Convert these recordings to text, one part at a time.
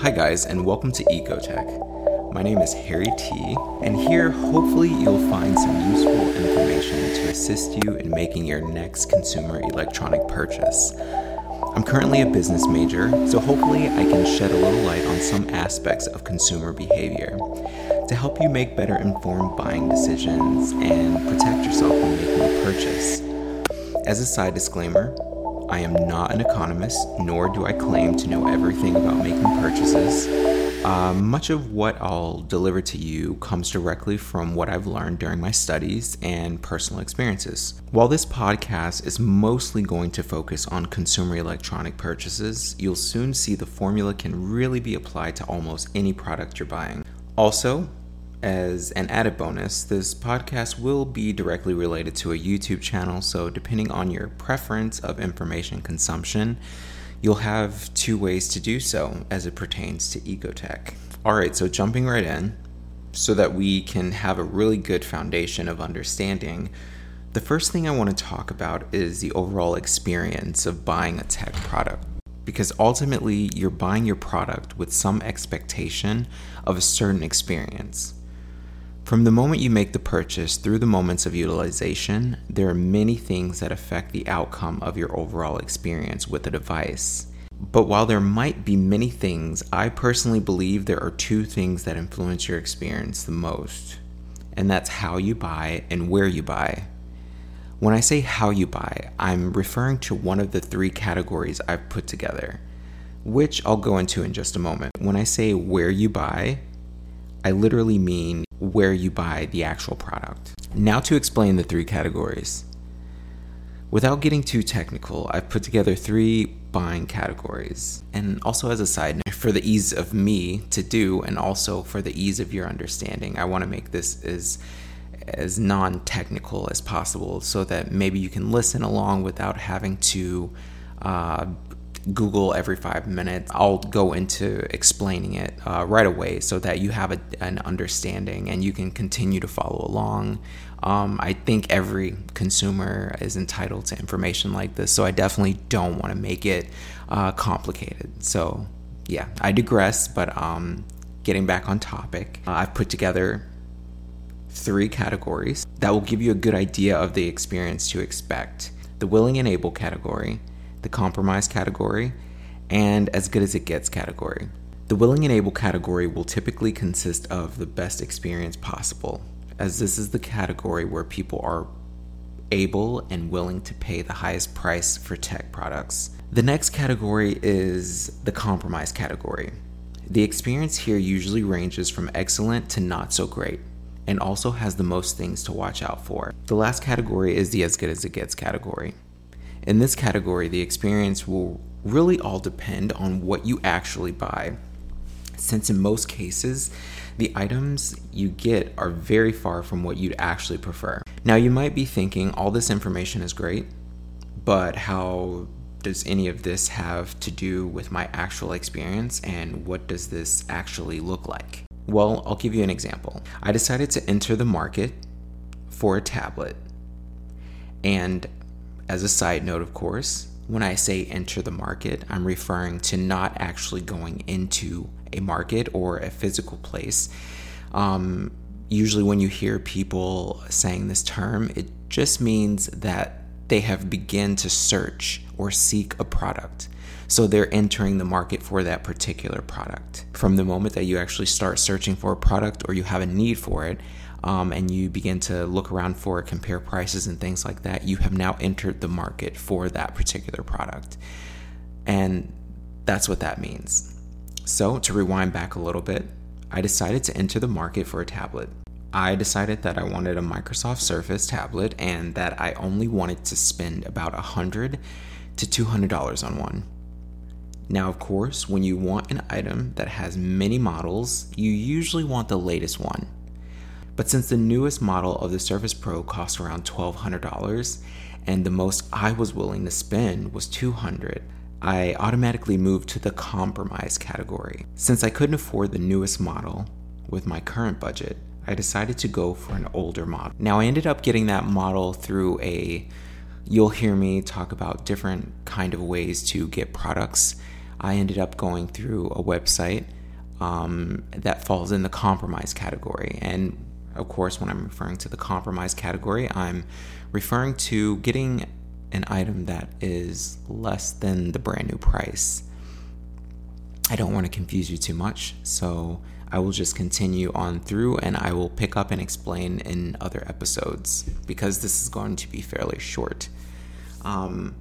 Hi, guys, and welcome to EcoTech. My name is Harry T, and here, hopefully, you'll find some useful information to assist you in making your next consumer electronic purchase. I'm currently a business major, so hopefully, I can shed a little light on some aspects of consumer behavior to help you make better informed buying decisions and protect yourself when making a purchase. As a side disclaimer, I am not an economist, nor do I claim to know everything about making purchases. Uh, much of what I'll deliver to you comes directly from what I've learned during my studies and personal experiences. While this podcast is mostly going to focus on consumer electronic purchases, you'll soon see the formula can really be applied to almost any product you're buying. Also, as an added bonus, this podcast will be directly related to a YouTube channel, so depending on your preference of information consumption, you'll have two ways to do so as it pertains to ecotech. All right, so jumping right in, so that we can have a really good foundation of understanding, the first thing I want to talk about is the overall experience of buying a tech product. Because ultimately, you're buying your product with some expectation of a certain experience. From the moment you make the purchase through the moments of utilization, there are many things that affect the outcome of your overall experience with the device. But while there might be many things, I personally believe there are two things that influence your experience the most, and that's how you buy and where you buy. When I say how you buy, I'm referring to one of the three categories I've put together, which I'll go into in just a moment. When I say where you buy, I literally mean where you buy the actual product. Now, to explain the three categories. Without getting too technical, I've put together three buying categories. And also, as a side note, for the ease of me to do, and also for the ease of your understanding, I want to make this as as non-technical as possible so that maybe you can listen along without having to uh, Google every five minutes. I'll go into explaining it uh, right away so that you have a, an understanding and you can continue to follow along. Um, I think every consumer is entitled to information like this, so I definitely don't want to make it uh, complicated. So, yeah, I digress, but um, getting back on topic, uh, I've put together three categories that will give you a good idea of the experience to expect the willing and able category the compromise category, and as good as it gets category. The willing and able category will typically consist of the best experience possible, as this is the category where people are able and willing to pay the highest price for tech products. The next category is the compromise category. The experience here usually ranges from excellent to not so great, and also has the most things to watch out for. The last category is the as good as it gets category. In this category, the experience will really all depend on what you actually buy, since in most cases, the items you get are very far from what you'd actually prefer. Now, you might be thinking all this information is great, but how does any of this have to do with my actual experience and what does this actually look like? Well, I'll give you an example. I decided to enter the market for a tablet and as a side note, of course, when I say enter the market, I'm referring to not actually going into a market or a physical place. Um, usually, when you hear people saying this term, it just means that they have begun to search or seek a product. So they're entering the market for that particular product. From the moment that you actually start searching for a product or you have a need for it, um, and you begin to look around for it, compare prices and things like that, you have now entered the market for that particular product. And that's what that means. So, to rewind back a little bit, I decided to enter the market for a tablet. I decided that I wanted a Microsoft Surface tablet and that I only wanted to spend about 100 to $200 on one. Now, of course, when you want an item that has many models, you usually want the latest one. But since the newest model of the Surface Pro cost around $1,200 and the most I was willing to spend was $200, I automatically moved to the compromise category. Since I couldn't afford the newest model with my current budget, I decided to go for an older model. Now, I ended up getting that model through a you'll hear me talk about different kind of ways to get products I ended up going through a website um, that falls in the compromise category. And of course, when I'm referring to the compromise category, I'm referring to getting an item that is less than the brand new price. I don't want to confuse you too much, so I will just continue on through and I will pick up and explain in other episodes because this is going to be fairly short. Um,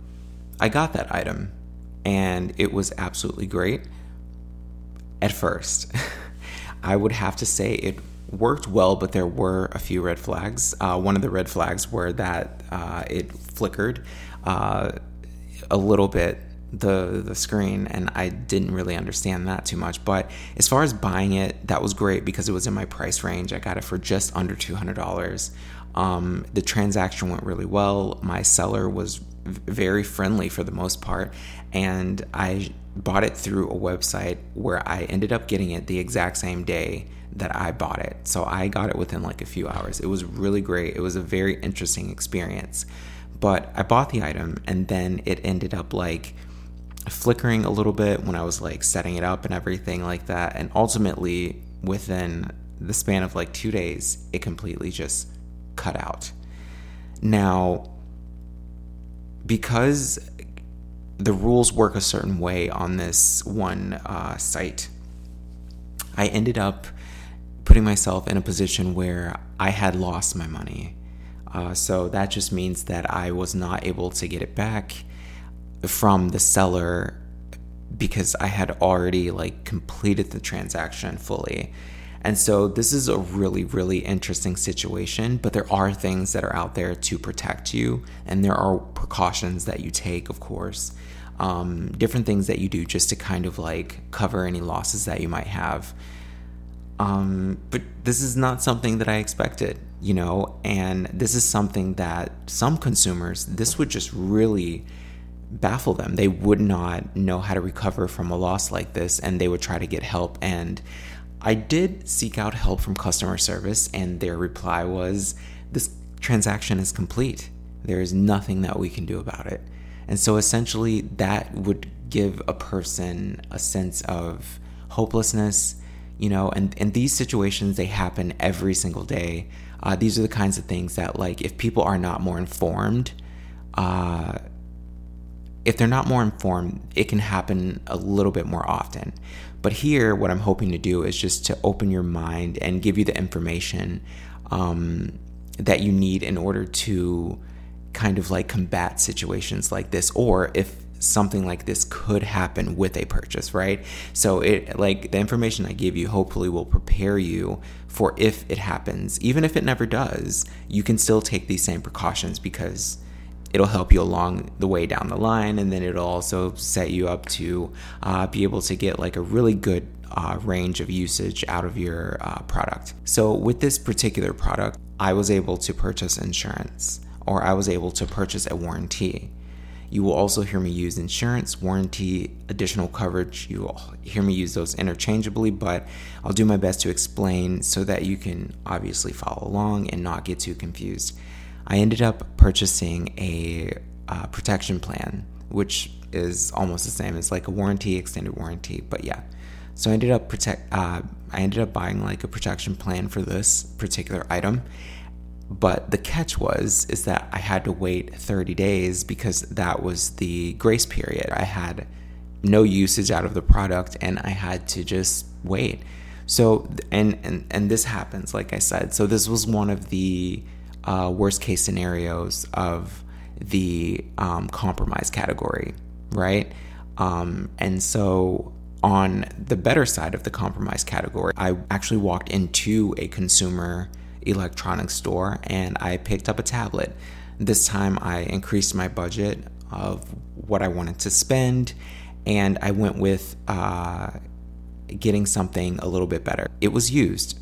I got that item and it was absolutely great at first. I would have to say it worked well, but there were a few red flags. Uh, one of the red flags were that uh, it flickered uh, a little bit the the screen and I didn't really understand that too much. But as far as buying it that was great because it was in my price range. I got it for just under $200 um, the transaction went really well. My seller was very friendly for the most part and I bought it through a website where I ended up getting it the exact same day that I bought it so I got it within like a few hours it was really great it was a very interesting experience but I bought the item and then it ended up like flickering a little bit when I was like setting it up and everything like that. And ultimately, within the span of like two days, it completely just cut out. Now, because the rules work a certain way on this one uh, site, I ended up putting myself in a position where I had lost my money. Uh, so that just means that I was not able to get it back from the seller because I had already like completed the transaction fully. And so this is a really, really interesting situation, but there are things that are out there to protect you, and there are precautions that you take, of course. Um, different things that you do just to kind of like cover any losses that you might have. Um, but this is not something that I expected, you know, and this is something that some consumers, this would just really baffle them. They would not know how to recover from a loss like this and they would try to get help. And I did seek out help from customer service, and their reply was this transaction is complete. There is nothing that we can do about it. And so essentially, that would give a person a sense of hopelessness, you know, and, and these situations, they happen every single day. Uh, these are the kinds of things that, like, if people are not more informed, uh, if they're not more informed, it can happen a little bit more often. But here, what I'm hoping to do is just to open your mind and give you the information um, that you need in order to kind of like combat situations like this, or if something like this could happen with a purchase, right? So it like the information I give you hopefully will prepare you for if it happens. Even if it never does, you can still take these same precautions because it'll help you along the way down the line and then it'll also set you up to uh, be able to get like a really good uh, range of usage out of your uh, product so with this particular product i was able to purchase insurance or i was able to purchase a warranty you will also hear me use insurance, warranty, additional coverage. You will hear me use those interchangeably, but I'll do my best to explain so that you can obviously follow along and not get too confused. I ended up purchasing a uh, protection plan, which is almost the same as like a warranty, extended warranty. But yeah, so I ended up protect. Uh, I ended up buying like a protection plan for this particular item. But the catch was is that I had to wait 30 days because that was the grace period. I had no usage out of the product and I had to just wait. So and and and this happens like I said. So this was one of the uh, worst case scenarios of the um, compromise category, right? Um, and so on the better side of the compromise category, I actually walked into a consumer electronics store and I picked up a tablet. This time I increased my budget of what I wanted to spend and I went with uh, getting something a little bit better. It was used.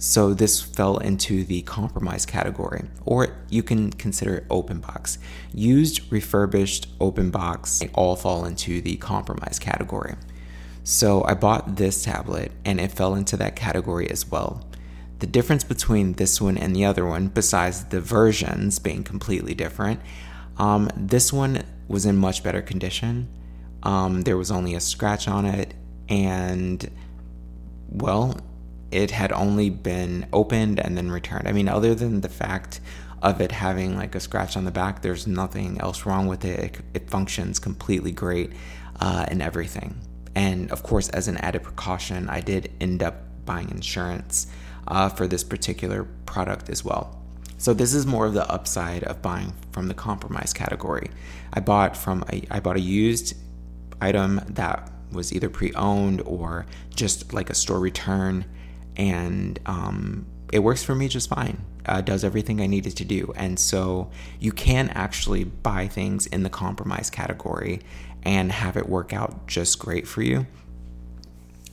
So this fell into the compromise category, or you can consider it open box. Used, refurbished, open box, they all fall into the compromise category. So I bought this tablet and it fell into that category as well. The difference between this one and the other one, besides the versions being completely different, um, this one was in much better condition. Um, there was only a scratch on it, and well, it had only been opened and then returned. I mean, other than the fact of it having like a scratch on the back, there's nothing else wrong with it. It, it functions completely great uh, and everything. And of course, as an added precaution, I did end up buying insurance uh, for this particular product as well. So this is more of the upside of buying from the compromise category. I bought from a, I bought a used item that was either pre-owned or just like a store return, and um, it works for me just fine. Uh, does everything I needed to do, and so you can actually buy things in the compromise category and have it work out just great for you.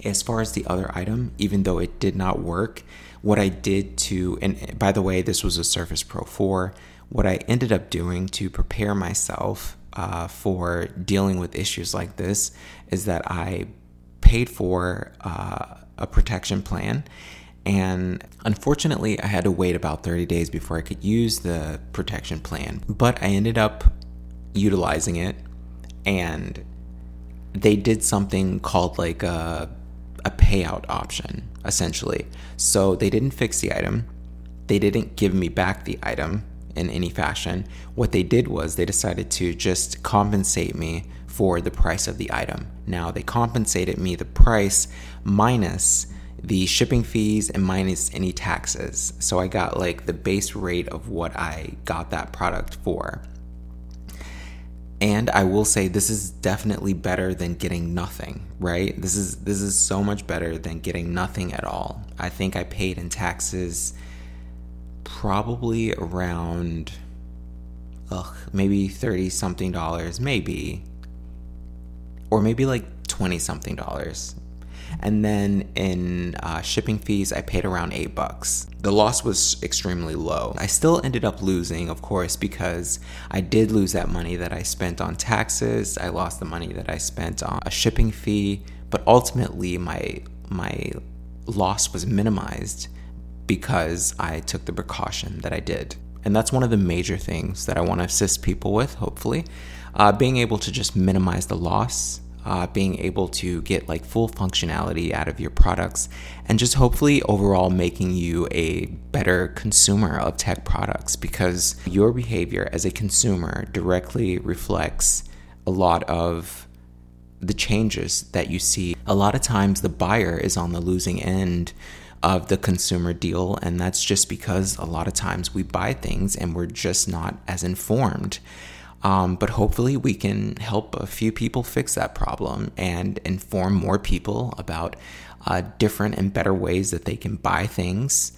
As far as the other item, even though it did not work, what I did to, and by the way, this was a Surface Pro 4, what I ended up doing to prepare myself uh, for dealing with issues like this is that I paid for uh, a protection plan. And unfortunately, I had to wait about 30 days before I could use the protection plan. But I ended up utilizing it, and they did something called like a, a payout option, essentially. So they didn't fix the item, they didn't give me back the item in any fashion. What they did was they decided to just compensate me for the price of the item. Now, they compensated me the price minus the shipping fees and minus any taxes. So I got like the base rate of what I got that product for. And I will say this is definitely better than getting nothing, right? This is this is so much better than getting nothing at all. I think I paid in taxes probably around ugh, maybe 30 something dollars, maybe. Or maybe like 20 something dollars. And then in uh, shipping fees, I paid around eight bucks. The loss was extremely low. I still ended up losing, of course, because I did lose that money that I spent on taxes. I lost the money that I spent on a shipping fee, but ultimately my my loss was minimized because I took the precaution that I did. And that's one of the major things that I want to assist people with, hopefully. Uh, being able to just minimize the loss, uh, being able to get like full functionality out of your products, and just hopefully overall making you a better consumer of tech products because your behavior as a consumer directly reflects a lot of the changes that you see. A lot of times the buyer is on the losing end of the consumer deal. And that's just because a lot of times we buy things and we're just not as informed. Um, but hopefully, we can help a few people fix that problem and inform more people about uh, different and better ways that they can buy things.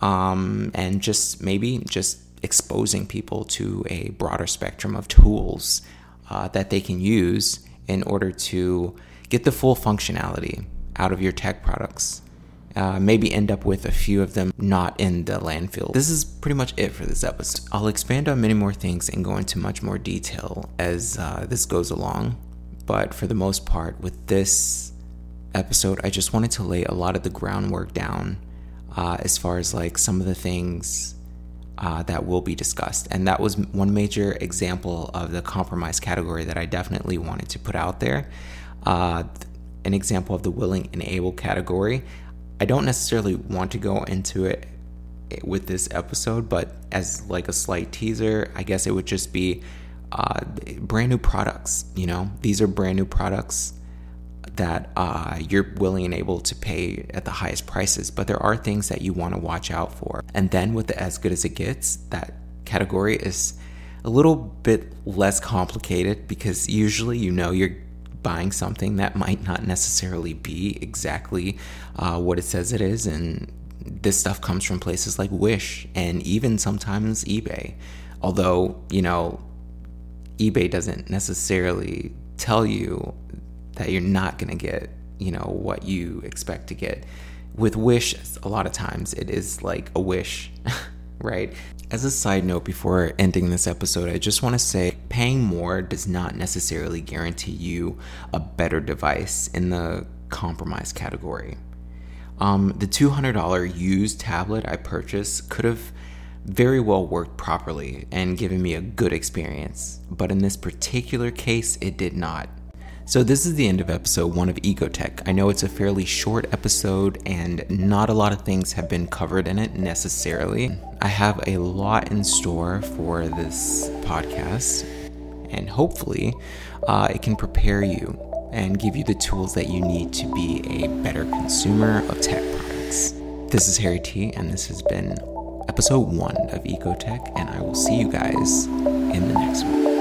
Um, and just maybe just exposing people to a broader spectrum of tools uh, that they can use in order to get the full functionality out of your tech products uh, maybe end up with a few of them not in the landfill. This is pretty much it for this episode. I'll expand on many more things and go into much more detail as uh, this goes along. But for the most part, with this episode, I just wanted to lay a lot of the groundwork down uh, as far as like some of the things uh, that will be discussed. And that was one major example of the compromise category that I definitely wanted to put out there. Uh, an example of the willing and able category. I don't necessarily want to go into it with this episode, but as like a slight teaser, I guess it would just be uh, brand new products. You know, these are brand new products that uh, you're willing and able to pay at the highest prices, but there are things that you want to watch out for. And then with the as good as it gets, that category is a little bit less complicated because usually you know you're buying something that might not necessarily be exactly uh, what it says it is. And this stuff comes from places like Wish and even sometimes eBay. Although, you know, eBay doesn't necessarily tell you that you're not going to get, you know, what you expect to get. With Wish, a lot of times it is like a wish, right? As a side note, before ending this episode, I just want to say paying more does not necessarily guarantee you a better device in the compromise category. Um, the $200 used tablet I purchased could have very well worked properly and given me a good experience, but in this particular case, it did not. So, this is the end of episode one of Ecotech. I know it's a fairly short episode and not a lot of things have been covered in it necessarily. I have a lot in store for this podcast, and hopefully, uh, it can prepare you and give you the tools that you need to be a better consumer of tech products. This is Harry T, and this has been episode one of Ecotech, and I will see you guys in the next one.